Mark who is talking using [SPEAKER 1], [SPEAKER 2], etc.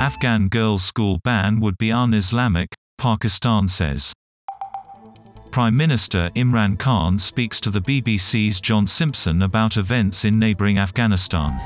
[SPEAKER 1] Afghan girls' school ban would be un Islamic, Pakistan says. Prime Minister Imran Khan speaks to the BBC's John Simpson about events in neighboring Afghanistan.